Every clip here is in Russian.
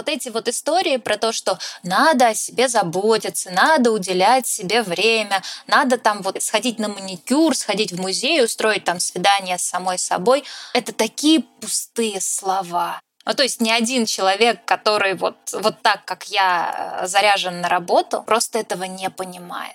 Вот эти вот истории про то, что надо о себе заботиться, надо уделять себе время, надо там вот сходить на маникюр, сходить в музей, устроить там свидание с самой собой, это такие пустые слова. Ну, то есть ни один человек, который вот, вот так, как я, э, заряжен на работу, просто этого не понимает.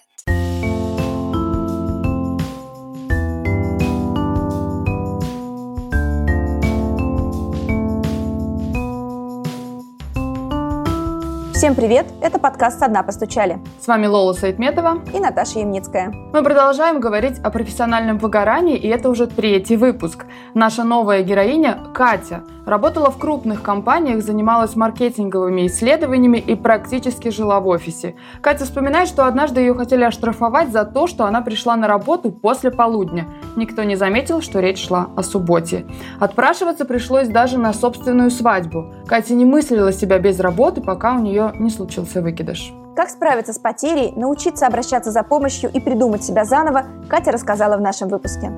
Всем привет! Это подкаст «Со дна постучали». С вами Лола Сайтметова и Наташа Ямницкая. Мы продолжаем говорить о профессиональном выгорании, и это уже третий выпуск. Наша новая героиня Катя работала в крупных компаниях, занималась маркетинговыми исследованиями и практически жила в офисе. Катя вспоминает, что однажды ее хотели оштрафовать за то, что она пришла на работу после полудня. Никто не заметил, что речь шла о субботе. Отпрашиваться пришлось даже на собственную свадьбу. Катя не мыслила себя без работы, пока у нее не случился выкидыш. Как справиться с потерей, научиться обращаться за помощью и придумать себя заново, Катя рассказала в нашем выпуске.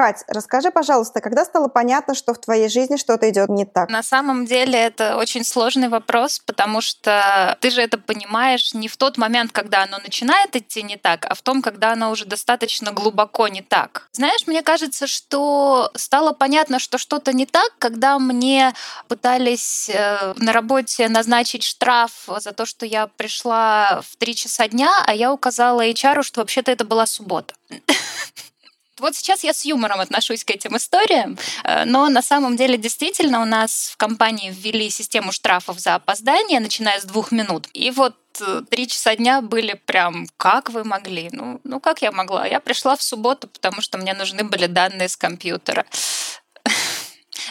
Кать, расскажи, пожалуйста, когда стало понятно, что в твоей жизни что-то идет не так? На самом деле это очень сложный вопрос, потому что ты же это понимаешь не в тот момент, когда оно начинает идти не так, а в том, когда оно уже достаточно глубоко не так. Знаешь, мне кажется, что стало понятно, что что-то не так, когда мне пытались э, на работе назначить штраф за то, что я пришла в 3 часа дня, а я указала HR, что вообще-то это была суббота. Вот сейчас я с юмором отношусь к этим историям, э, но на самом деле действительно у нас в компании ввели систему штрафов за опоздание, начиная с двух минут. И вот э, три часа дня были прям, как вы могли? Ну, ну, как я могла? Я пришла в субботу, потому что мне нужны были данные с компьютера.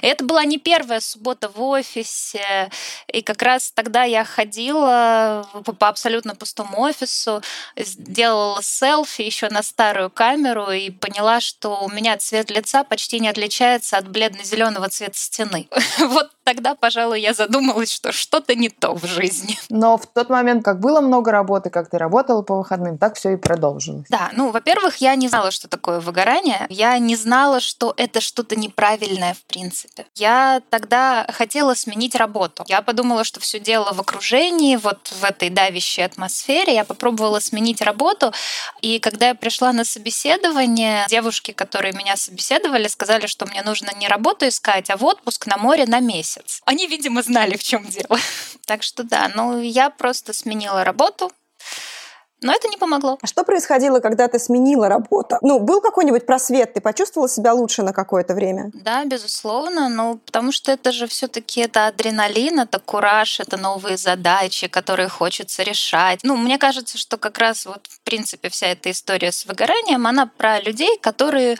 Это была не первая суббота в офисе. И как раз тогда я ходила по абсолютно пустому офису, сделала селфи еще на старую камеру и поняла, что у меня цвет лица почти не отличается от бледно-зеленого цвета стены. Вот тогда, пожалуй, я задумалась, что что-то не то в жизни. Но в тот момент, как было много работы, как ты работала по выходным, так все и продолжилось. Да, ну, во-первых, я не знала, что такое выгорание. Я не знала, что это что-то неправильное в принципе. Я тогда хотела сменить работу. Я подумала, что все дело в окружении, вот в этой давящей атмосфере. Я попробовала сменить работу. И когда я пришла на собеседование, девушки, которые меня собеседовали, сказали, что мне нужно не работу искать, а в отпуск на море на месяц. Они, видимо, знали, в чем дело. Так что да, ну я просто сменила работу, но это не помогло. А что происходило, когда ты сменила работу? Ну, был какой-нибудь просвет? Ты почувствовала себя лучше на какое-то время? Да, безусловно. Ну, потому что это же все таки это адреналин, это кураж, это новые задачи, которые хочется решать. Ну, мне кажется, что как раз вот в принципе вся эта история с выгоранием, она про людей, которые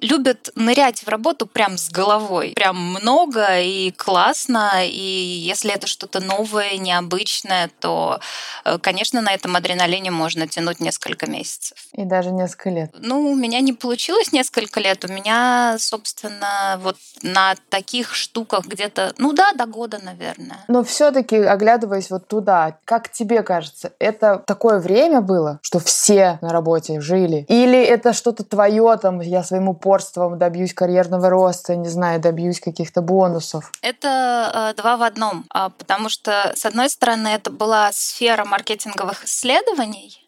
любят нырять в работу прям с головой. Прям много и классно. И если это что-то новое, необычное, то, э, конечно, на этом адреналине можно тянуть несколько месяцев. И даже несколько лет. Ну, у меня не получилось несколько лет. У меня, собственно, вот на таких штуках где-то, ну да, до года, наверное. Но все-таки, оглядываясь вот туда, как тебе кажется, это такое время было, что все на работе жили? Или это что-то твое, там, я своим упорством добьюсь карьерного роста, не знаю, добьюсь каких-то бонусов? Это э, два в одном. А, потому что, с одной стороны, это была сфера маркетинговых исследований,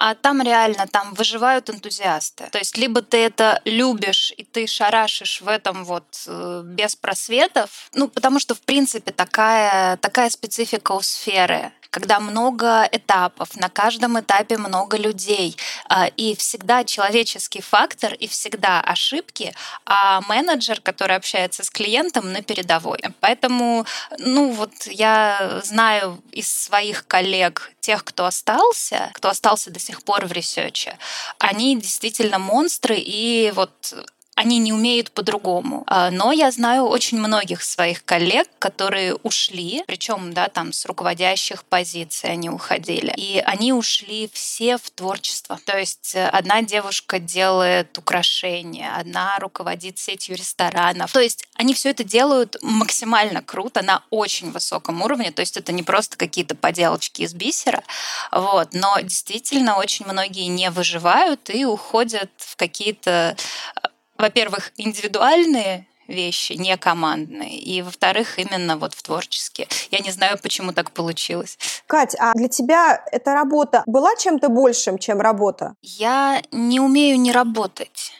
а там реально там выживают энтузиасты. То есть либо ты это любишь и ты шарашишь в этом вот э, без просветов, ну потому что в принципе такая такая специфика у сферы когда много этапов, на каждом этапе много людей, а, и всегда человеческий фактор, и всегда ошибки, а менеджер, который общается с клиентом, на передовой. Поэтому, ну вот я знаю из своих коллег, тех, кто остался, кто остался до сих пор в ресерче, они действительно монстры, и вот они не умеют по-другому. А, но я знаю очень многих своих коллег, которые ушли, причем, да, там с руководящих позиций они уходили. И они ушли все в творчество. То есть э, одна девушка делает украшения, одна руководит сетью ресторанов. То есть они все это делают максимально круто, на очень высоком уровне. То есть это не просто какие-то поделочки из бисера, вот. Но действительно очень многие не выживают и уходят в какие-то э, во-первых, индивидуальные вещи, не командные, и, во-вторых, именно вот в творческие. Я не знаю, почему так получилось. Кать, а для тебя эта работа была чем-то большим, чем работа? Я не умею не работать.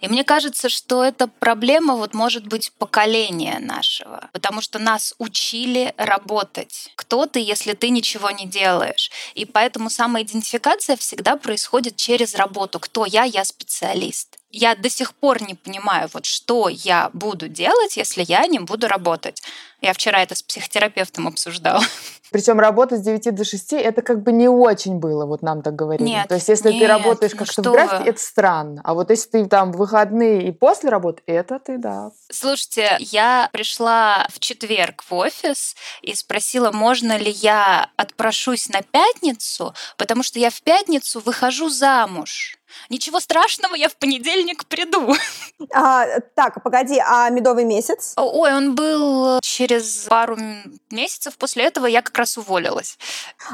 И мне кажется, что это проблема, вот, может быть, поколения нашего, потому что нас учили работать. Кто ты, если ты ничего не делаешь? И поэтому самоидентификация всегда происходит через работу. Кто я? Я специалист я до сих пор не понимаю, вот что я буду делать, если я не буду работать. Я вчера это с психотерапевтом обсуждала. Причем работа с 9 до 6 это как бы не очень было, вот нам так говорили. Нет, То есть если нет, ты работаешь ну как-то в графике, это странно. А вот если ты там в выходные и после работы, это ты, да. Слушайте, я пришла в четверг в офис и спросила, можно ли я отпрошусь на пятницу, потому что я в пятницу выхожу замуж. Ничего страшного, я в понедельник приду. А, так, погоди, а медовый месяц? Ой, он был через пару месяцев после этого я как раз уволилась.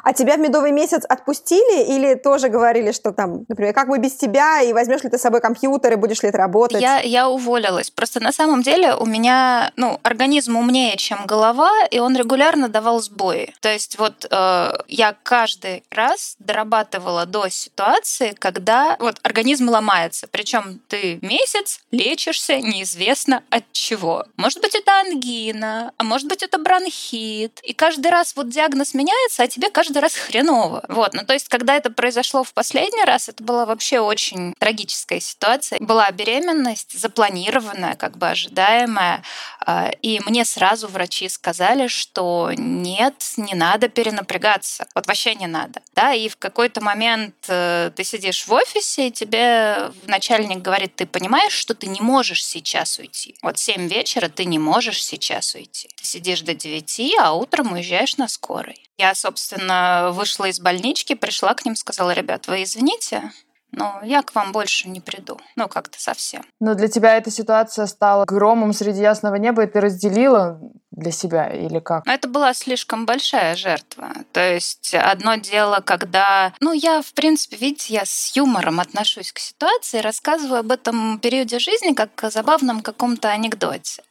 А тебя в медовый месяц отпустили или тоже говорили, что там, например, как бы без тебя, и возьмешь ли ты с собой компьютер, и будешь ли ты работать? Я, я уволилась. Просто на самом деле у меня, ну, организм умнее, чем голова, и он регулярно давал сбои. То есть вот э, я каждый раз дорабатывала до ситуации, когда вот организм ломается. Причем ты месяц лечишься неизвестно от чего. Может быть, это ангина, а может быть, это бронхит. И каждый раз вот диагноз меняется, а тебе каждый раз хреново. Вот, ну то есть, когда это произошло в последний раз, это была вообще очень трагическая ситуация. Была беременность, запланированная, как бы ожидаемая, а, и мне сразу врачи сказали, что нет, не надо перенапрягаться. Вот вообще не надо. Да, и в какой-то момент э, ты сидишь в офисе, и тебе начальник говорит, ты понимаешь, что ты не можешь сейчас уйти. Вот 7 вечера ты не можешь сейчас уйти. Ты сидишь до 9, а утром уезжаешь на скорой. Я, собственно, вышла из больнички, пришла к ним, сказала, ребят, вы извините, но я к вам больше не приду. Ну, как-то совсем. Но для тебя эта ситуация стала громом среди ясного неба, и ты разделила для себя или как? Это была слишком большая жертва. То есть одно дело, когда... Ну, я, в принципе, видите, я с юмором отношусь к ситуации, рассказываю об этом периоде жизни как о забавном каком-то анекдоте.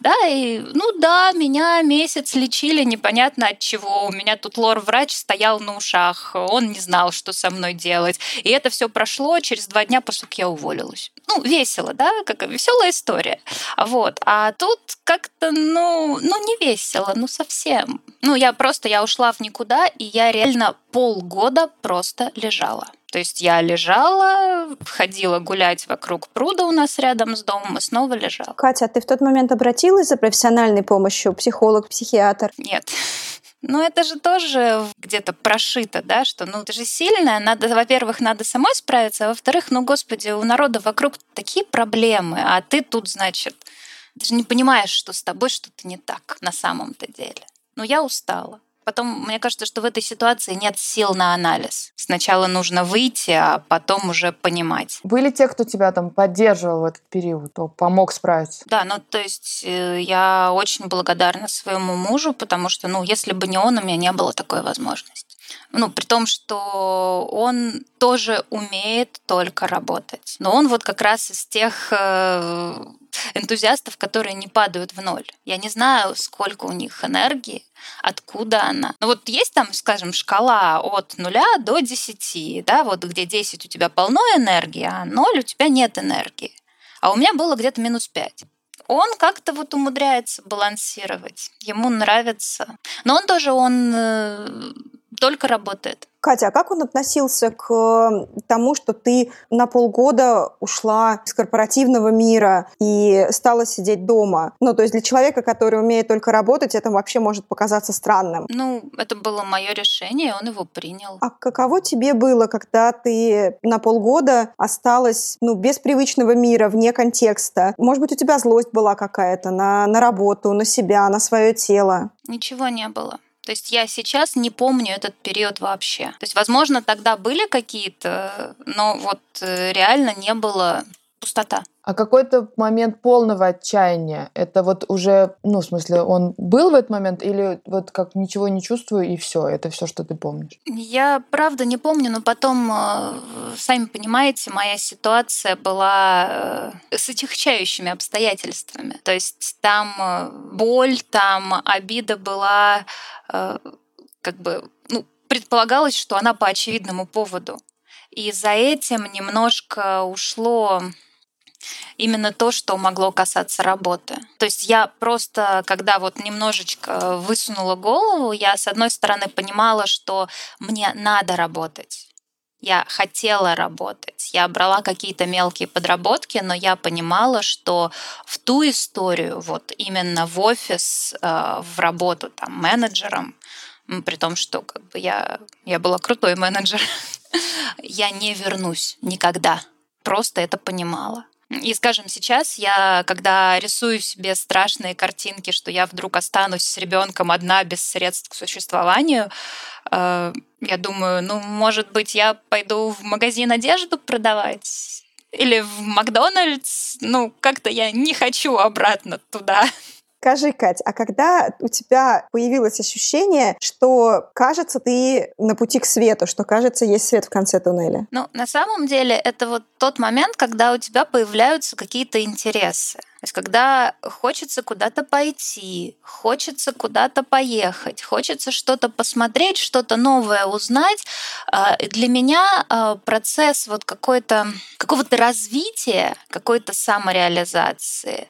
Да, и, ну да, меня месяц лечили непонятно от чего. У меня тут лор-врач стоял на ушах, он не знал, что со мной делать. И это все прошло через два дня после как я уволилась. Ну, весело, да, как веселая история. Вот. А тут как-то, ну, ну, не весело, ну, совсем. Ну, я просто, я ушла в никуда, и я реально полгода просто лежала. То есть я лежала, ходила гулять вокруг пруда у нас рядом с домом и снова лежала. Катя, ты в тот момент обратилась за профессиональной помощью, психолог, психиатр? Нет. Ну, это же тоже где-то прошито, да, что, ну, ты же сильная, надо, во-первых, надо самой справиться, а во-вторых, ну, господи, у народа вокруг такие проблемы, а ты тут, значит, ты же не понимаешь, что с тобой что-то не так на самом-то деле. Ну, я устала. Потом, мне кажется, что в этой ситуации нет сил на анализ. Сначала нужно выйти, а потом уже понимать. Были те, кто тебя там поддерживал в этот период, кто помог справиться? Да, ну то есть э, я очень благодарна своему мужу, потому что, ну, если бы не он, у меня не было такой возможности. Ну, при том, что он тоже умеет только работать. Но он вот как раз из тех э, энтузиастов, которые не падают в ноль. Я не знаю, сколько у них энергии, откуда она. Ну вот есть там, скажем, шкала от нуля до 10, да, вот где 10 у тебя полно энергии, а 0 у тебя нет энергии. А у меня было где-то минус 5 он как-то вот умудряется балансировать. Ему нравится. Но он тоже, он э, только работает. Катя, а как он относился к э, тому, что ты на полгода ушла из корпоративного мира и стала сидеть дома? Ну, то есть для человека, который умеет только работать, это вообще может показаться странным. Ну, это было мое решение, он его принял. А каково тебе было, когда ты на полгода осталась, ну, без привычного мира, вне контекста? Может быть, у тебя злость была какая-то на, на работу, на себя, на свое тело? Ничего не было. То есть я сейчас не помню этот период вообще. То есть, возможно, тогда были какие-то, но вот э, реально не было пустота. А какой-то момент полного отчаяния, это вот уже, ну, в смысле, он был в этот момент или вот как ничего не чувствую и все, это все, что ты помнишь? Я правда не помню, но потом, э, сами понимаете, моя ситуация была э, с отягчающими обстоятельствами. То есть там э, боль, там обида была как бы, ну, предполагалось, что она по очевидному поводу. И за этим немножко ушло именно то, что могло касаться работы. То есть я просто, когда вот немножечко высунула голову, я с одной стороны понимала, что мне надо работать. Я хотела работать. Я брала какие-то мелкие подработки, но я понимала, что в ту историю, вот именно в офис, э, в работу там менеджером, при том, что как бы я, я была крутой менеджер, я не вернусь никогда. Просто это понимала. И, скажем, сейчас я, когда рисую себе страшные картинки, что я вдруг останусь с ребенком одна без средств к существованию, э, я думаю, ну, может быть, я пойду в магазин одежду продавать или в Макдональдс. Ну, как-то я не хочу обратно туда. Скажи, Кать, а когда у тебя появилось ощущение, что, кажется, ты на пути к свету, что, кажется, есть свет в конце туннеля? Ну, на самом деле, это вот тот момент, когда у тебя появляются какие-то интересы. То есть когда хочется куда-то пойти, хочется куда-то поехать, хочется что-то посмотреть, что-то новое узнать, а, для меня а, процесс вот какой-то какого-то развития, какой-то самореализации,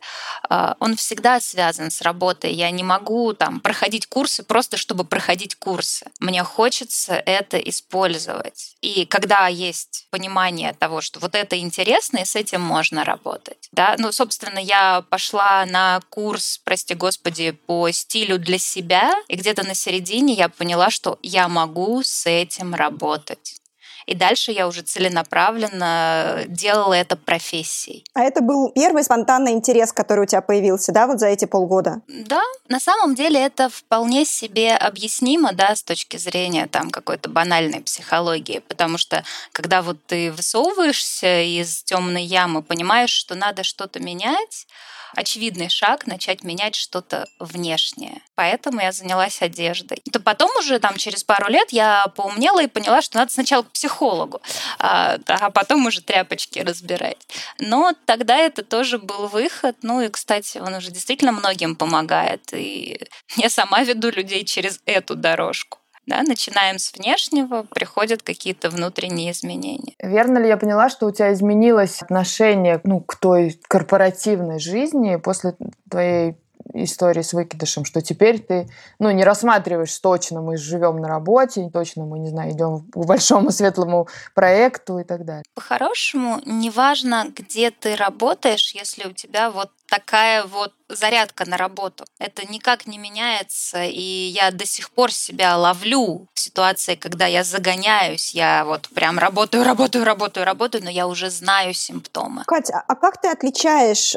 а, он всегда связан с работой. Я не могу там проходить курсы просто чтобы проходить курсы. Мне хочется это использовать. И когда есть понимание того, что вот это интересно, и с этим можно работать. Да? Ну, собственно, я пошла на курс, прости господи, по стилю для себя, и где-то на середине я поняла, что я могу с этим работать. И дальше я уже целенаправленно делала это профессией. А это был первый спонтанный интерес, который у тебя появился, да, вот за эти полгода? Да, на самом деле это вполне себе объяснимо, да, с точки зрения там какой-то банальной психологии, потому что когда вот ты высовываешься из темной ямы, понимаешь, что надо что-то менять, очевидный шаг начать менять что-то внешнее. Поэтому я занялась одеждой. То потом уже там через пару лет я поумнела и поняла, что надо сначала к психологу, а, а потом уже тряпочки разбирать. Но тогда это тоже был выход. Ну и, кстати, он уже действительно многим помогает. И я сама веду людей через эту дорожку. Да, начинаем с внешнего, приходят какие-то внутренние изменения. Верно ли я поняла, что у тебя изменилось отношение ну, к той корпоративной жизни после твоей истории с выкидышем, что теперь ты, ну, не рассматриваешь точно мы живем на работе, точно мы, не знаю, идем к большому светлому проекту и так далее. По-хорошему, неважно, где ты работаешь, если у тебя вот такая вот зарядка на работу. Это никак не меняется, и я до сих пор себя ловлю в ситуации, когда я загоняюсь, я вот прям работаю, работаю, работаю, работаю, но я уже знаю симптомы. Катя, а как ты отличаешь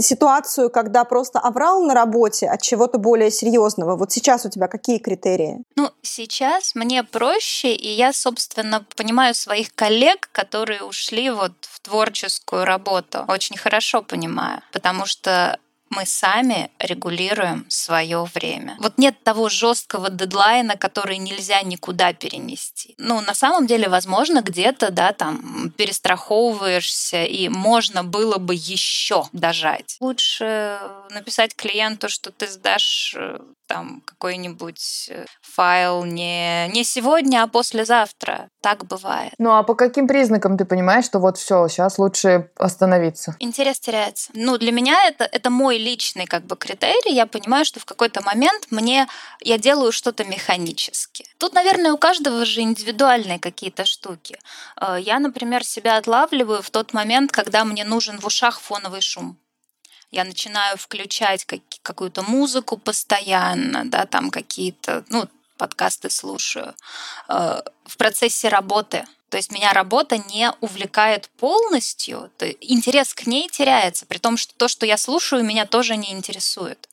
ситуацию, когда просто оврал на работе от чего-то более серьезного? Вот сейчас у тебя какие критерии? Ну, сейчас мне проще, и я, собственно, понимаю своих коллег, которые ушли вот в творческую работу. Очень хорошо понимаю, потому что мы сами регулируем свое время. Вот нет того жесткого дедлайна, который нельзя никуда перенести. Ну, на самом деле, возможно, где-то, да, там перестраховываешься, и можно было бы еще дожать. Лучше написать клиенту, что ты сдашь э, там какой-нибудь э, файл не, не сегодня, а послезавтра. Так бывает. Ну а по каким признакам ты понимаешь, что вот все, сейчас лучше остановиться? Интерес теряется. Ну, для меня это, это мой личный как бы критерий, я понимаю, что в какой-то момент мне я делаю что-то механически. Тут, наверное, у каждого же индивидуальные какие-то штуки. Э, я, например, себя отлавливаю в тот момент, когда мне нужен в ушах фоновый шум я начинаю включать как, какую-то музыку постоянно, да, там какие-то, ну, подкасты слушаю э, в процессе работы. То есть меня работа не увлекает полностью, интерес к ней теряется, при том, что то, что я слушаю, меня тоже не интересует.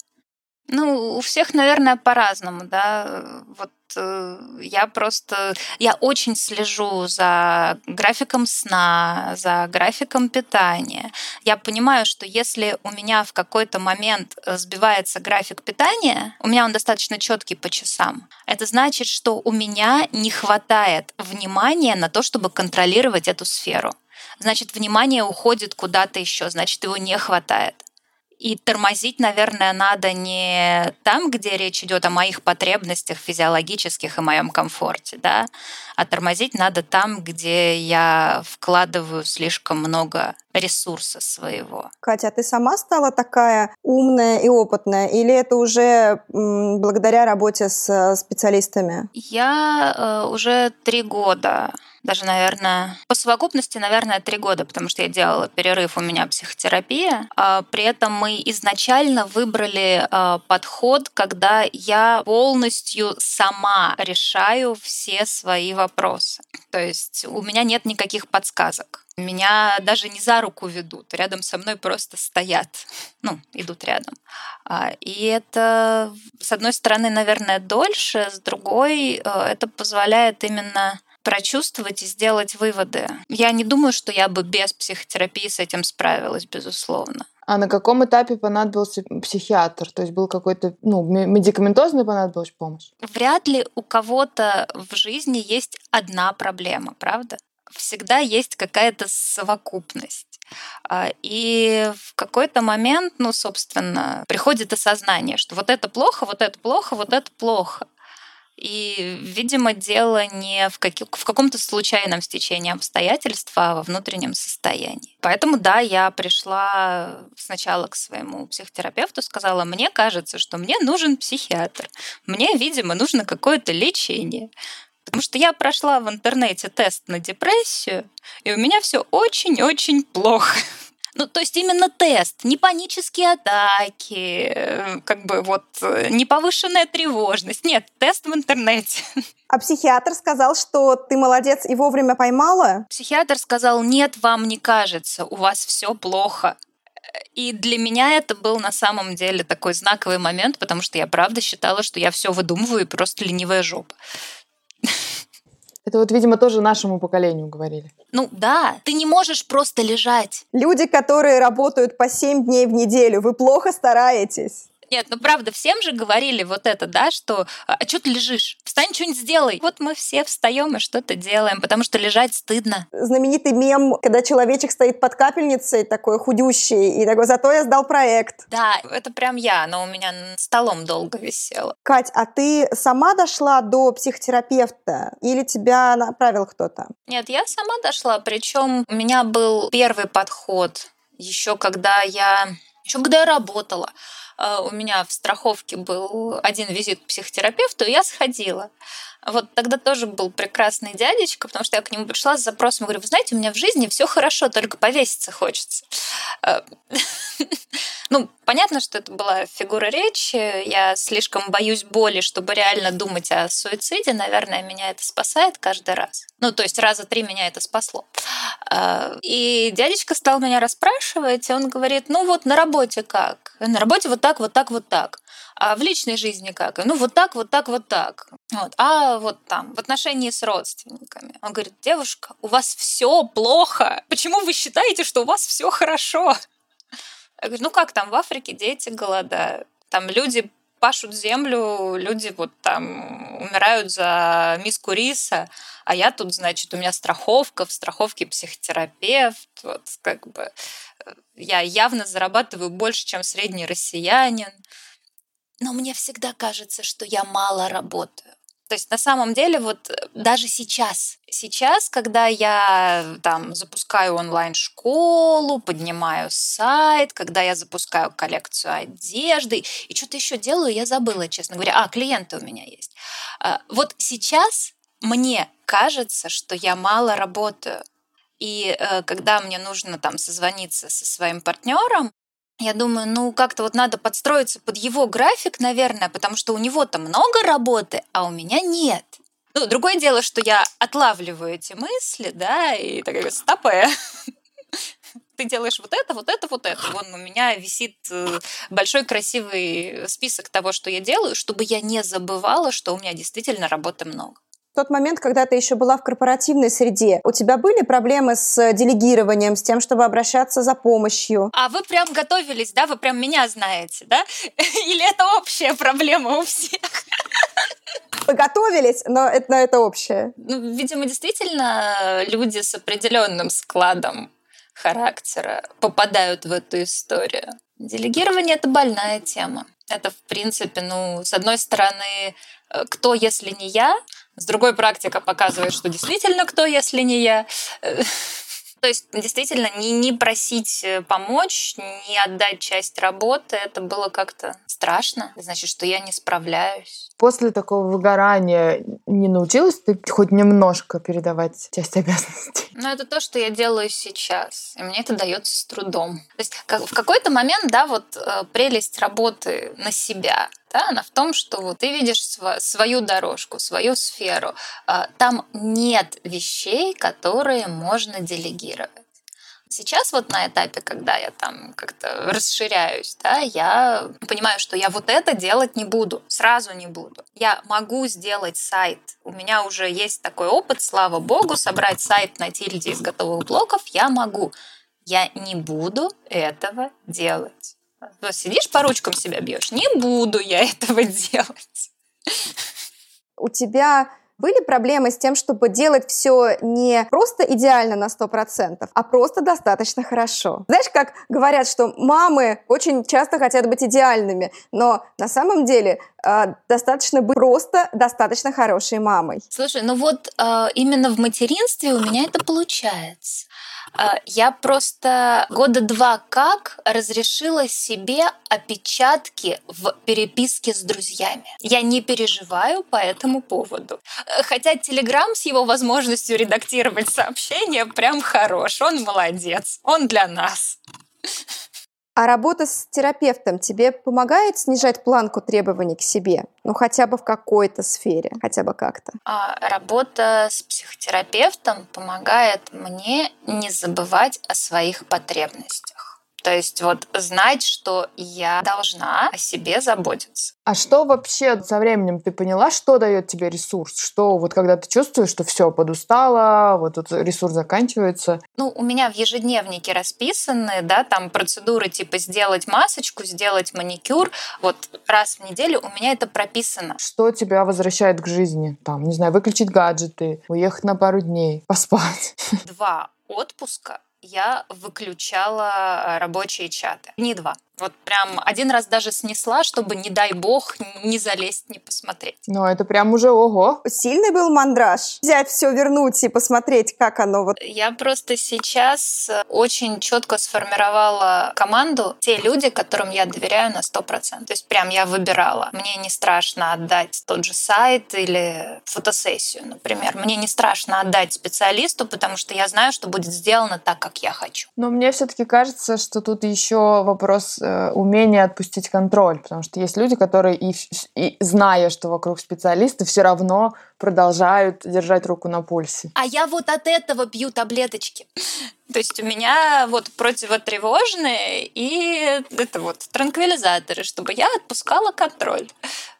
Ну, у всех, наверное, по-разному, да. Вот э, я просто, я очень слежу за графиком сна, за графиком питания. Я понимаю, что если у меня в какой-то момент э, сбивается график питания, у меня он достаточно четкий по часам, это значит, что у меня не хватает внимания на то, чтобы контролировать эту сферу. Значит, внимание уходит куда-то еще, значит, его не хватает. И тормозить, наверное, надо не там, где речь идет о моих потребностях физиологических и моем комфорте, да, а тормозить надо там, где я вкладываю слишком много ресурса своего. Катя, а ты сама стала такая умная и опытная, или это уже благодаря работе с специалистами? Я э, уже три года даже, наверное, по совокупности, наверное, три года, потому что я делала перерыв, у меня психотерапия. А при этом мы изначально выбрали а, подход, когда я полностью сама решаю все свои вопросы. То есть у меня нет никаких подсказок. Меня даже не за руку ведут, рядом со мной просто стоят, ну, идут рядом. А, и это, с одной стороны, наверное, дольше, с другой, э, это позволяет именно прочувствовать и сделать выводы. Я не думаю, что я бы без психотерапии с этим справилась, безусловно. А на каком этапе понадобился психиатр? То есть был какой-то, ну, медикаментозный понадобилась помощь? Вряд ли у кого-то в жизни есть одна проблема, правда? Всегда есть какая-то совокупность. А, и в какой-то момент, ну, собственно, приходит осознание, что вот это плохо, вот это плохо, вот это плохо. И, видимо, дело не в, в каком-то случайном стечении обстоятельств, а во внутреннем состоянии. Поэтому, да, я пришла сначала к своему психотерапевту, сказала, мне кажется, что мне нужен психиатр. Мне, видимо, нужно какое-то лечение. Потому что я прошла в интернете тест на депрессию, и у меня все очень-очень плохо. Ну, то есть именно тест, не панические атаки, э, как бы вот э, не повышенная тревожность. Нет, тест в интернете. А психиатр сказал, что ты молодец и вовремя поймала? Психиатр сказал, нет, вам не кажется, у вас все плохо. И для меня это был на самом деле такой знаковый момент, потому что я правда считала, что я все выдумываю и просто ленивая жопа. Это вот, видимо, тоже нашему поколению говорили. Ну да, ты не можешь просто лежать. Люди, которые работают по 7 дней в неделю, вы плохо стараетесь. Нет, ну правда, всем же говорили вот это, да, что а, а что ты лежишь? Встань, что-нибудь сделай. Вот мы все встаем и что-то делаем, потому что лежать стыдно. Знаменитый мем, когда человечек стоит под капельницей, такой худющий, и такой, зато я сдал проект. Да, это прям я, но у меня над столом долго висело. Кать, а ты сама дошла до психотерапевта или тебя направил кто-то? Нет, я сама дошла, причем у меня был первый подход еще когда я еще когда я работала. А, у меня в страховке был один визит к психотерапевту, и я сходила. Вот тогда тоже был прекрасный дядечка, потому что я к нему пришла с запросом, говорю, вы знаете, у меня в жизни все хорошо, только повеситься хочется. А, ну, понятно, что это была фигура речи, я слишком боюсь боли, чтобы реально думать о суициде, наверное, меня это спасает каждый раз. Ну, то есть раза три меня это спасло. А, и дядечка стал меня расспрашивать, и он говорит, ну вот на работе как? На работе вот так, вот так, вот так. А в личной жизни как? Ну, вот так, вот так, вот так. Вот. А вот там, в отношении с родственниками. Он говорит, девушка, у вас все плохо. Почему вы считаете, что у вас все хорошо? Я говорю, ну как там, в Африке дети голодают. Там люди пашут землю, люди вот там умирают за миску риса, а я тут, значит, у меня страховка, в страховке психотерапевт, вот как бы э, я явно зарабатываю больше, чем средний россиянин но мне всегда кажется, что я мало работаю. То есть на самом деле вот э, даже сейчас, сейчас, когда я там запускаю онлайн-школу, поднимаю сайт, когда я запускаю коллекцию одежды и что-то еще делаю, я забыла, честно говоря. А, клиенты у меня есть. А, вот сейчас мне кажется, что я мало работаю. И э, когда мне нужно там созвониться со своим партнером, я думаю, ну как-то вот надо подстроиться под его график, наверное, потому что у него-то много работы, а у меня нет. Ну, другое дело, что я отлавливаю эти мысли, да, и так говорю, стопэ. Ты делаешь вот это, вот это, вот это. Вон у меня висит э, большой красивый список того, что я делаю, чтобы я не забывала, что у меня действительно работы много. В тот момент, когда ты еще была в корпоративной среде, у тебя были проблемы с делегированием, с тем, чтобы обращаться за помощью? А вы прям готовились, да? Вы прям меня знаете, да? Или это общая проблема у всех? Вы готовились, но это, но это общее. Ну, видимо, действительно люди с определенным складом характера попадают в эту историю. Делегирование — это больная тема. Это, в принципе, ну, с одной стороны, э, кто, если не я, с другой практика показывает, что действительно кто, если не я. То есть действительно не, не просить э, помочь, не отдать часть работы, это было как-то страшно. Значит, что я не справляюсь. После такого выгорания не научилась ты хоть немножко передавать часть обязанностей? Ну, это то, что я делаю сейчас. И мне это дается с трудом. То есть как, в какой-то момент, да, вот э, прелесть работы на себя — да, она в том, что вот ты видишь св- свою дорожку, свою сферу. А, там нет вещей, которые можно делегировать. Сейчас вот на этапе, когда я там как-то расширяюсь, да, я понимаю, что я вот это делать не буду, сразу не буду. Я могу сделать сайт. У меня уже есть такой опыт, слава богу, собрать сайт на тильде из готовых блоков я могу. Я не буду этого делать. Сидишь по ручкам себя бьешь. Не буду я этого делать. У тебя были проблемы с тем, чтобы делать все не просто идеально на 100%, а просто достаточно хорошо. Знаешь, как говорят, что мамы очень часто хотят быть идеальными, но на самом деле э, достаточно быть просто достаточно хорошей мамой. Слушай, ну вот э, именно в материнстве у меня это получается. А, я просто года два как разрешила себе опечатки в переписке с друзьями. Я не переживаю по этому поводу. Хотя Телеграм с его возможностью редактировать сообщения прям хорош. Он молодец. Он для нас. А работа с терапевтом тебе помогает снижать планку требований к себе? Ну, хотя бы в какой-то сфере, хотя бы как-то. А работа с психотерапевтом помогает мне не забывать о своих потребностях. То есть вот знать, что я должна о себе заботиться. А что вообще со временем ты поняла, что дает тебе ресурс? Что вот когда ты чувствуешь, что все подустала, вот этот ресурс заканчивается? Ну, у меня в ежедневнике расписаны, да, там процедуры типа сделать масочку, сделать маникюр. Вот раз в неделю у меня это прописано. Что тебя возвращает к жизни? Там, не знаю, выключить гаджеты, уехать на пару дней, поспать. Два отпуска я выключала рабочие чаты. Не два. Вот прям один раз даже снесла, чтобы, не дай бог, не залезть, не посмотреть. Ну, это прям уже ого. Сильный был мандраж. Взять все, вернуть и посмотреть, как оно вот. Я просто сейчас очень четко сформировала команду. Те люди, которым я доверяю на 100%. То есть прям я выбирала. Мне не страшно отдать тот же сайт или фотосессию, например. Мне не страшно отдать специалисту, потому что я знаю, что будет сделано так, как я хочу. Но мне все-таки кажется, что тут еще вопрос Э, умение отпустить контроль, потому что есть люди, которые и, и зная, что вокруг специалисты, все равно продолжают держать руку на пульсе. А я вот от этого пью таблеточки. То есть у меня вот противотревожные и это вот транквилизаторы, чтобы я отпускала контроль.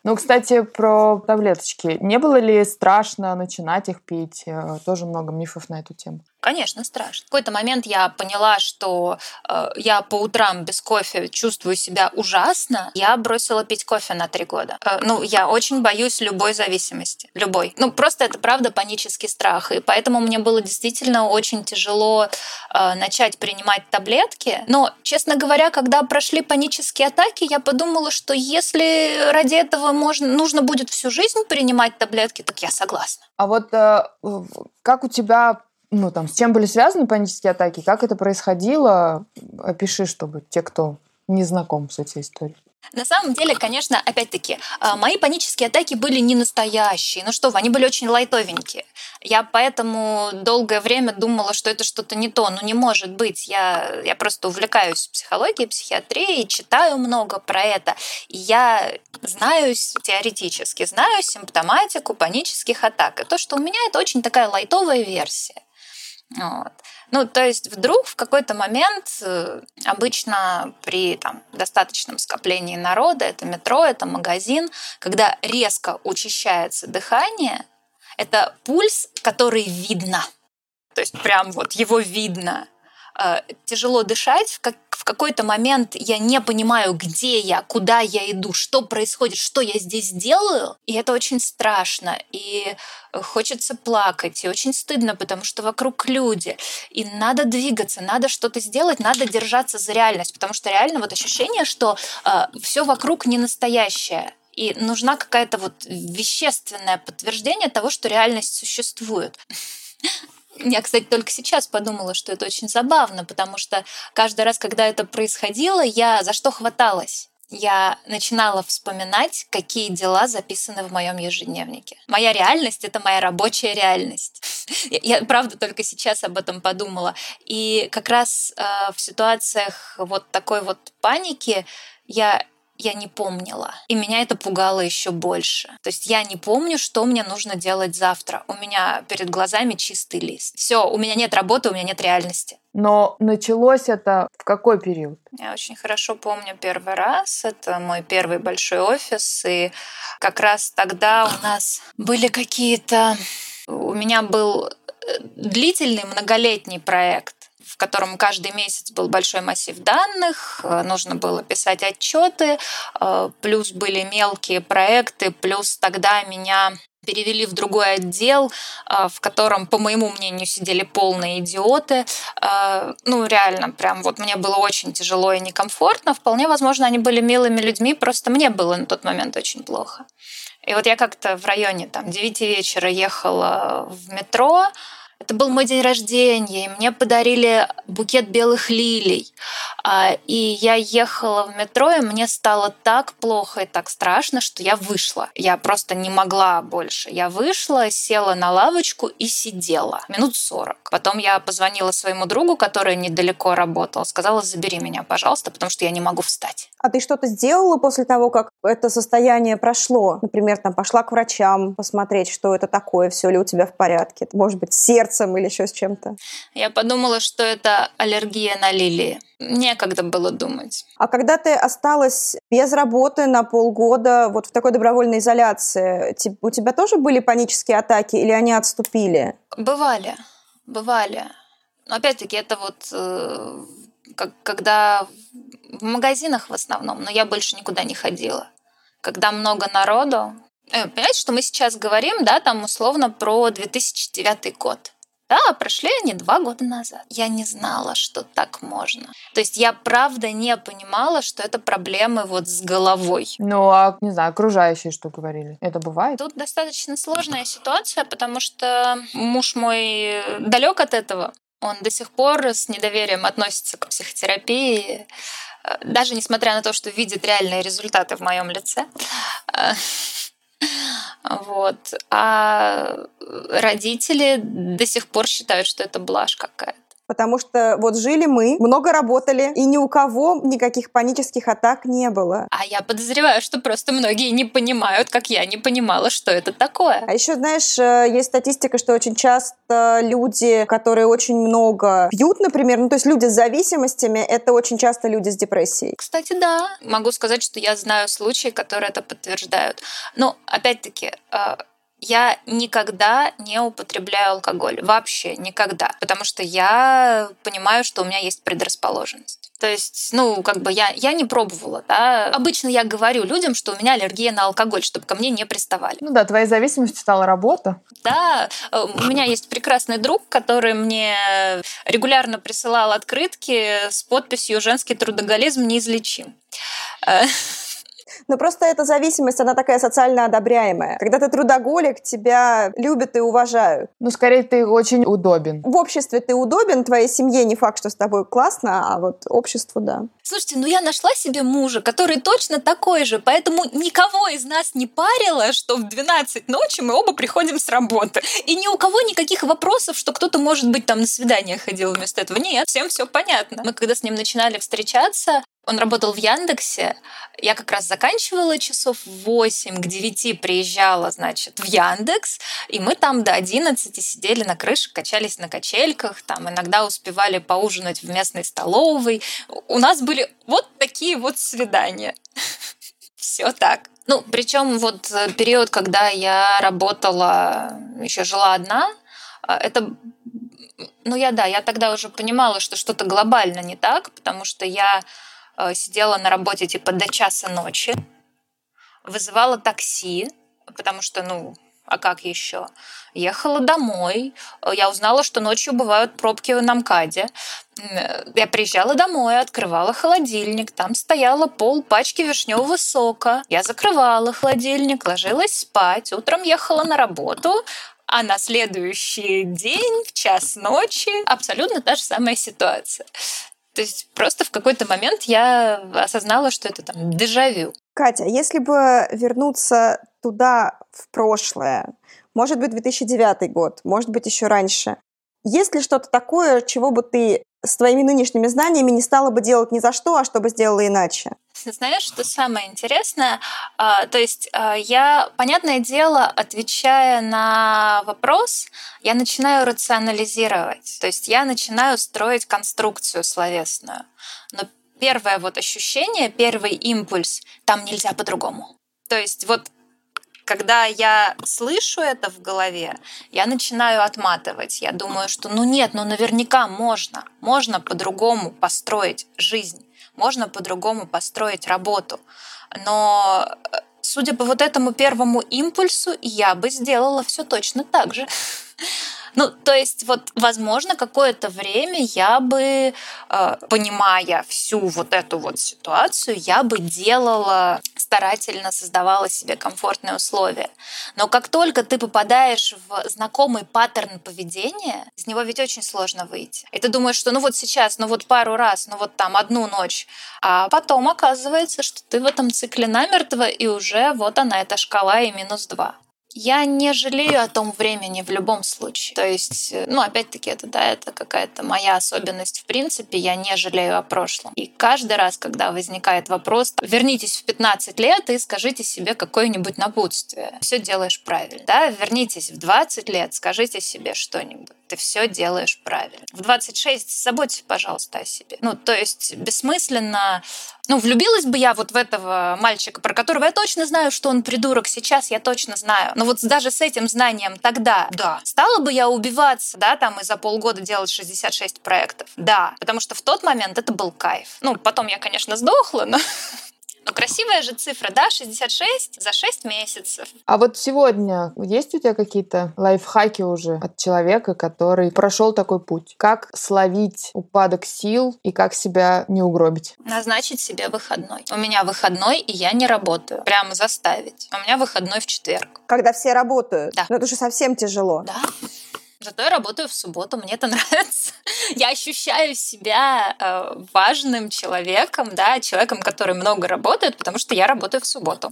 Ну, кстати, про таблеточки. Не было ли страшно начинать их пить? Э, тоже много мифов на эту тему. Конечно, страшно. В какой-то момент я поняла, что э, я по утрам без кофе чувствую себя ужасно. Я бросила пить кофе на три года. Э, ну, я очень боюсь любой зависимости. Любой. Ну, просто это правда панический страх. И поэтому мне было действительно очень тяжело э, начать принимать таблетки. Но, честно говоря, когда прошли панические атаки, я подумала, что если ради этого можно, нужно будет всю жизнь принимать таблетки, так я согласна. А вот э, как у тебя ну, там, с чем были связаны панические атаки, как это происходило? Опиши, чтобы те, кто не знаком с этой историей. На самом деле, конечно, опять-таки, а, мои панические атаки были не настоящие. Ну что вы, они были очень лайтовенькие. Я поэтому долгое время думала, что это что-то не то. Ну не может быть. Я, я просто увлекаюсь психологией, психиатрией, читаю много про это. Я знаю теоретически, знаю симптоматику панических атак. И то, что у меня это очень такая лайтовая версия. Вот. Ну, то есть вдруг в какой-то момент, э, обычно при там, достаточном скоплении народа, это метро, это магазин, когда резко учащается дыхание, это пульс, который видно. То есть прям вот его видно. Э, тяжело дышать, как, в какой-то момент я не понимаю, где я, куда я иду, что происходит, что я здесь делаю, и это очень страшно, и хочется плакать, и очень стыдно, потому что вокруг люди, и надо двигаться, надо что-то сделать, надо держаться за реальность, потому что реально вот ощущение, что э, все вокруг не настоящее, и нужна какая-то вот вещественное подтверждение того, что реальность существует. Я, кстати, только сейчас подумала, что это очень забавно, потому что каждый раз, когда это происходило, я за что хваталась? я начинала вспоминать, какие дела записаны в моем ежедневнике. Моя реальность — это моя рабочая реальность. Я, правда, только сейчас об этом подумала. И как раз э, в ситуациях вот такой вот паники я я не помнила. И меня это пугало еще больше. То есть я не помню, что мне нужно делать завтра. У меня перед глазами чистый лист. Все, у меня нет работы, у меня нет реальности. Но началось это в какой период? Я очень хорошо помню первый раз. Это мой первый большой офис. И как раз тогда у нас были какие-то... У меня был э, длительный многолетний проект в котором каждый месяц был большой массив данных, э, нужно было писать отчеты, э, плюс были мелкие проекты, плюс тогда меня перевели в другой отдел, э, в котором, по моему мнению, сидели полные идиоты. Ну, реально, прям вот мне было очень тяжело и некомфортно. Вполне возможно, они были милыми людьми, просто мне было на тот момент очень плохо. И вот я как-то в районе там 9 вечера ехала в метро, это был мой день рождения, и мне подарили букет белых лилий. А, и я ехала в метро, и мне стало так плохо и так страшно, что я вышла. Я просто не могла больше. Я вышла, села на лавочку и сидела минут сорок. Потом я позвонила своему другу, который недалеко работал, сказала, забери меня, пожалуйста, потому что я не могу встать. А ты что-то сделала после того, как это состояние прошло? Например, там пошла к врачам посмотреть, что это такое, все ли у тебя в порядке? Может быть, сердцем или еще с чем-то? Я подумала, что это аллергия на лилии. Некогда было думать. А когда ты осталась без работы на полгода, вот в такой добровольной изоляции, у тебя тоже были панические атаки или они отступили? Бывали, бывали. Но опять-таки это вот э, как, когда в магазинах в основном, но я больше никуда не ходила. Когда много народу, э, Понимаете, что мы сейчас говорим, да, там условно про 2009 год. Да, прошли они два года назад. Я не знала, что так можно. То есть я правда не понимала, что это проблемы вот с головой. Ну, а, не знаю, окружающие что говорили? Это бывает? Тут достаточно сложная ситуация, потому что муж мой далек от этого. Он до сих пор с недоверием относится к психотерапии, э, даже несмотря на то, что видит реальные результаты в моем лице. Вот. А родители до сих пор считают, что это блажь какая-то потому что вот жили мы, много работали, и ни у кого никаких панических атак не было. А я подозреваю, что просто многие не понимают, как я не понимала, что это такое. А еще, знаешь, э, есть статистика, что очень часто люди, которые очень много пьют, например, ну то есть люди с зависимостями, это очень часто люди с депрессией. Кстати, да. Могу сказать, что я знаю случаи, которые это подтверждают. Но, опять-таки, э, я никогда не употребляю алкоголь. Вообще никогда. Потому что я понимаю, что у меня есть предрасположенность. То есть, ну, как бы я, я не пробовала, да. Обычно я говорю людям, что у меня аллергия на алкоголь, чтобы ко мне не приставали. Ну да, твоей зависимостью стала работа. Да, э, у меня есть прекрасный друг, который мне регулярно присылал открытки с подписью «Женский трудоголизм неизлечим». Но просто эта зависимость, она такая социально одобряемая. Когда ты трудоголик, тебя любят и уважают. Ну, скорее, ты очень удобен. В обществе ты удобен, твоей семье не факт, что с тобой классно, а вот обществу, да. Слушайте, ну я нашла себе мужа, который точно такой же, поэтому никого из нас не парило, что в 12 ночи мы оба приходим с работы. И ни у кого никаких вопросов, что кто-то, может быть, там на свидание ходил вместо этого. Нет, всем все понятно. Мы когда с ним начинали встречаться, он работал в Яндексе. Я как раз заканчивала часов в 8, к 9 приезжала, значит, в Яндекс. И мы там до 11 сидели на крыше, качались на качельках. Там иногда успевали поужинать в местной столовой. У нас были вот такие вот свидания. Все так. Ну, причем вот э, период, когда я работала, еще жила одна, э, это ну я да, я тогда уже понимала, что что-то глобально не так, потому что я сидела на работе типа до часа ночи, вызывала такси, потому что, ну, а как еще? Ехала домой. Я узнала, что ночью бывают пробки на МКАДе. Я приезжала домой, открывала холодильник. Там стояла пол пачки вишневого сока. Я закрывала холодильник, ложилась спать. Утром ехала на работу. А на следующий день, в час ночи, абсолютно та же самая ситуация. То есть просто в какой-то момент я осознала, что это там дежавю. Катя, если бы вернуться туда, в прошлое, может быть, 2009 год, может быть, еще раньше, есть ли что-то такое, чего бы ты с твоими нынешними знаниями не стала бы делать ни за что, а что бы сделала иначе? Знаешь, что самое интересное? А, то есть а, я, понятное дело, отвечая на вопрос, я начинаю рационализировать. То есть я начинаю строить конструкцию словесную. Но первое вот ощущение, первый импульс, там нельзя по-другому. То есть вот когда я слышу это в голове, я начинаю отматывать. Я думаю, что ну нет, ну наверняка можно. Можно по-другому построить жизнь. Можно по-другому построить работу. Но судя по вот этому первому импульсу, я бы сделала все точно так же. Ну, то есть, вот, возможно, какое-то время я бы, э, понимая всю вот эту вот ситуацию, я бы делала старательно создавала себе комфортные условия. Но как только ты попадаешь в знакомый паттерн поведения, из него ведь очень сложно выйти. И ты думаешь, что ну вот сейчас, ну вот пару раз, ну вот там одну ночь, а потом оказывается, что ты в этом цикле намертво, и уже вот она, эта шкала и минус два. Я не жалею о том времени в любом случае. То есть, э, ну, опять-таки, это, да, это какая-то моя особенность в принципе. Я не жалею о прошлом. И каждый раз, когда возникает вопрос, вернитесь в 15 лет и скажите себе какое-нибудь напутствие. Все делаешь правильно. Да, вернитесь в 20 лет, скажите себе что-нибудь ты все делаешь правильно. В 26 заботься, пожалуйста, о себе. Ну, то есть бессмысленно... Ну, влюбилась бы я вот в этого мальчика, про которого я точно знаю, что он придурок сейчас, я точно знаю. Но вот даже с этим знанием тогда, да, стала бы я убиваться, да, там и за полгода делать 66 проектов? Да, потому что в тот момент это был кайф. Ну, потом я, конечно, сдохла, но но красивая же цифра, да, 66 за 6 месяцев. А вот сегодня есть у тебя какие-то лайфхаки уже от человека, который прошел такой путь? Как словить упадок сил и как себя не угробить? Назначить себе выходной. У меня выходной, и я не работаю. Прямо заставить. У меня выходной в четверг. Когда все работают? Да. Но это же совсем тяжело. Да. Зато я работаю в субботу, мне это нравится. Я ощущаю себя э, важным человеком, да, человеком, который много работает, потому что я работаю в субботу.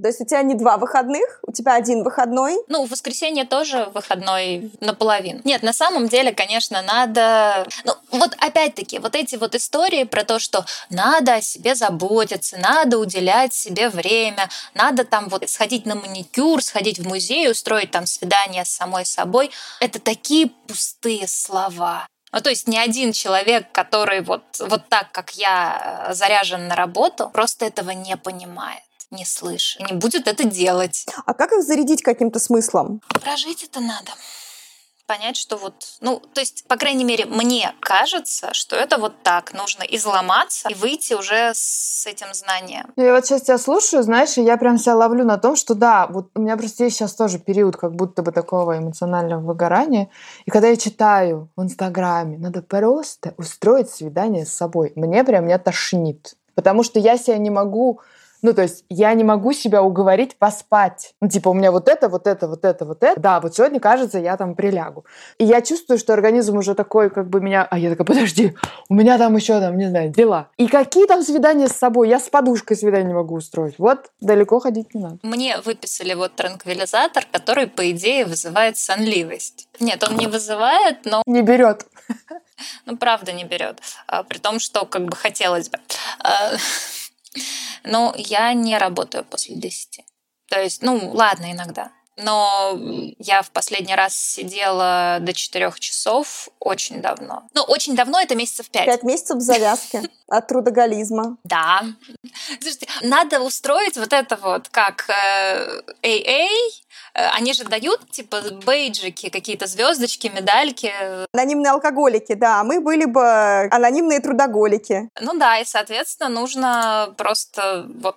То есть у тебя не два выходных, у тебя один выходной? Ну, в воскресенье тоже выходной наполовину. Нет, на самом деле, конечно, надо... Ну, вот опять-таки, вот эти вот истории про то, что надо о себе заботиться, надо уделять себе время, надо там вот сходить на маникюр, сходить в музей, устроить там свидание с самой собой, это такие пустые слова. Ну, то есть ни один человек, который вот, вот так, как я, э, заряжен на работу, просто этого не понимает не слышит, не будет это делать. А как их зарядить каким-то смыслом? Прожить это надо. понять, что вот, ну, то есть, по крайней мере, мне кажется, что это вот так. Нужно изломаться и выйти уже с этим знанием. Я вот сейчас тебя слушаю, знаешь, и я прям себя ловлю на том, что да, вот у меня просто есть сейчас тоже период как будто бы такого эмоционального выгорания. И когда я читаю в Инстаграме, надо просто устроить свидание с собой. Мне прям меня тошнит. Потому что я себя не могу ну, то есть я не могу себя уговорить поспать. Ну, типа, у меня вот это, вот это, вот это, вот это. Да, вот сегодня, кажется, я там прилягу. И я чувствую, что организм уже такой, как бы меня... А я такая, подожди, у меня там еще, там, не знаю, дела. И какие там свидания с собой? Я с подушкой свидание не могу устроить. Вот, далеко ходить не надо. Мне выписали вот транквилизатор, который, по идее, вызывает сонливость. Нет, он не вызывает, но... Не берет. Ну, правда, не берет. А, при том, что как бы хотелось бы. Но я не работаю после 10. То есть, ну, ладно, иногда. Но я в последний раз сидела до 4 часов очень давно. Ну, очень давно, это месяцев 5. 5 месяцев в завязке от трудоголизма. Да. Слушайте, надо устроить вот это вот, как AA, Э, они же дают, типа, бейджики, какие-то звездочки, медальки. Анонимные алкоголики, да. Мы были бы анонимные трудоголики. Ну да, и, соответственно, нужно просто вот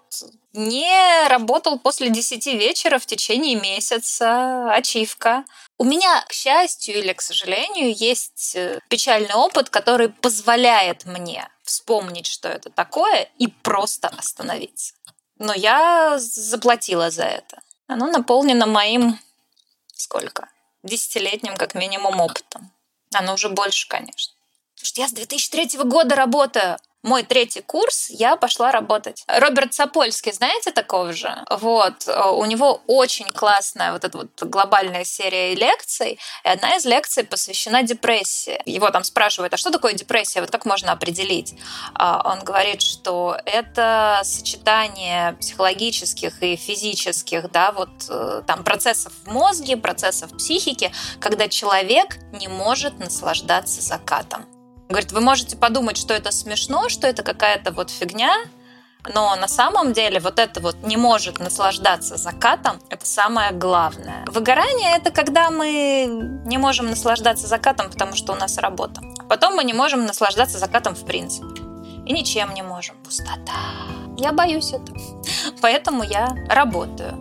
не работал после 10 вечера в течение месяца, ачивка. У меня, к счастью или к сожалению, есть э, печальный опыт, который позволяет мне вспомнить, что это такое, и просто остановиться. Но я заплатила за это. Оно наполнено моим сколько? Десятилетним, как минимум, опытом. Оно уже больше, конечно. Потому что я с 2003 года работаю мой третий курс я пошла работать. Роберт Сапольский, знаете такого же? Вот, э, у него очень классная вот эта вот глобальная серия лекций, и одна из лекций посвящена депрессии. Его там спрашивают, а что такое депрессия, вот как можно определить? А он говорит, что это сочетание психологических и физических, да, вот э, там процессов в мозге, процессов в психике, когда человек не может наслаждаться закатом. Говорит, вы можете подумать, что это смешно, что это какая-то вот фигня, но на самом деле вот это вот не может наслаждаться закатом, это самое главное. Выгорание — это когда мы не можем наслаждаться закатом, потому что у нас работа. Потом мы не можем наслаждаться закатом в принципе. И ничем не можем. Пустота. Я боюсь этого. Поэтому я работаю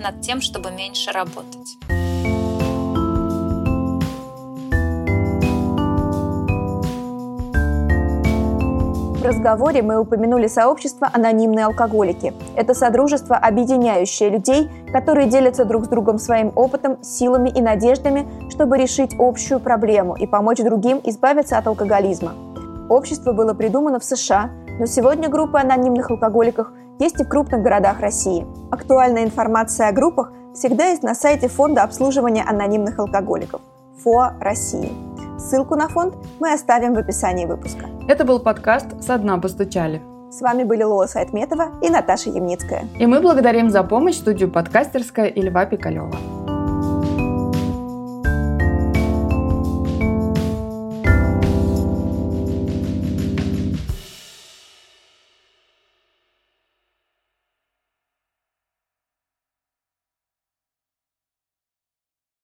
над тем, чтобы меньше работать. Разговоре мы упомянули сообщество «Анонимные алкоголики». Это содружество, объединяющее людей, которые делятся друг с другом своим опытом, силами и надеждами, чтобы решить общую проблему и помочь другим избавиться от алкоголизма. Общество было придумано в США, но сегодня группы анонимных алкоголиков есть и в крупных городах России. Актуальная информация о группах всегда есть на сайте Фонда обслуживания анонимных алкоголиков – ФОА России. Ссылку на фонд мы оставим в описании выпуска. Это был подкаст «Со дна постучали». С вами были Лола Сайтметова и Наташа Ямницкая. И мы благодарим за помощь студию подкастерская и Льва Пикалева.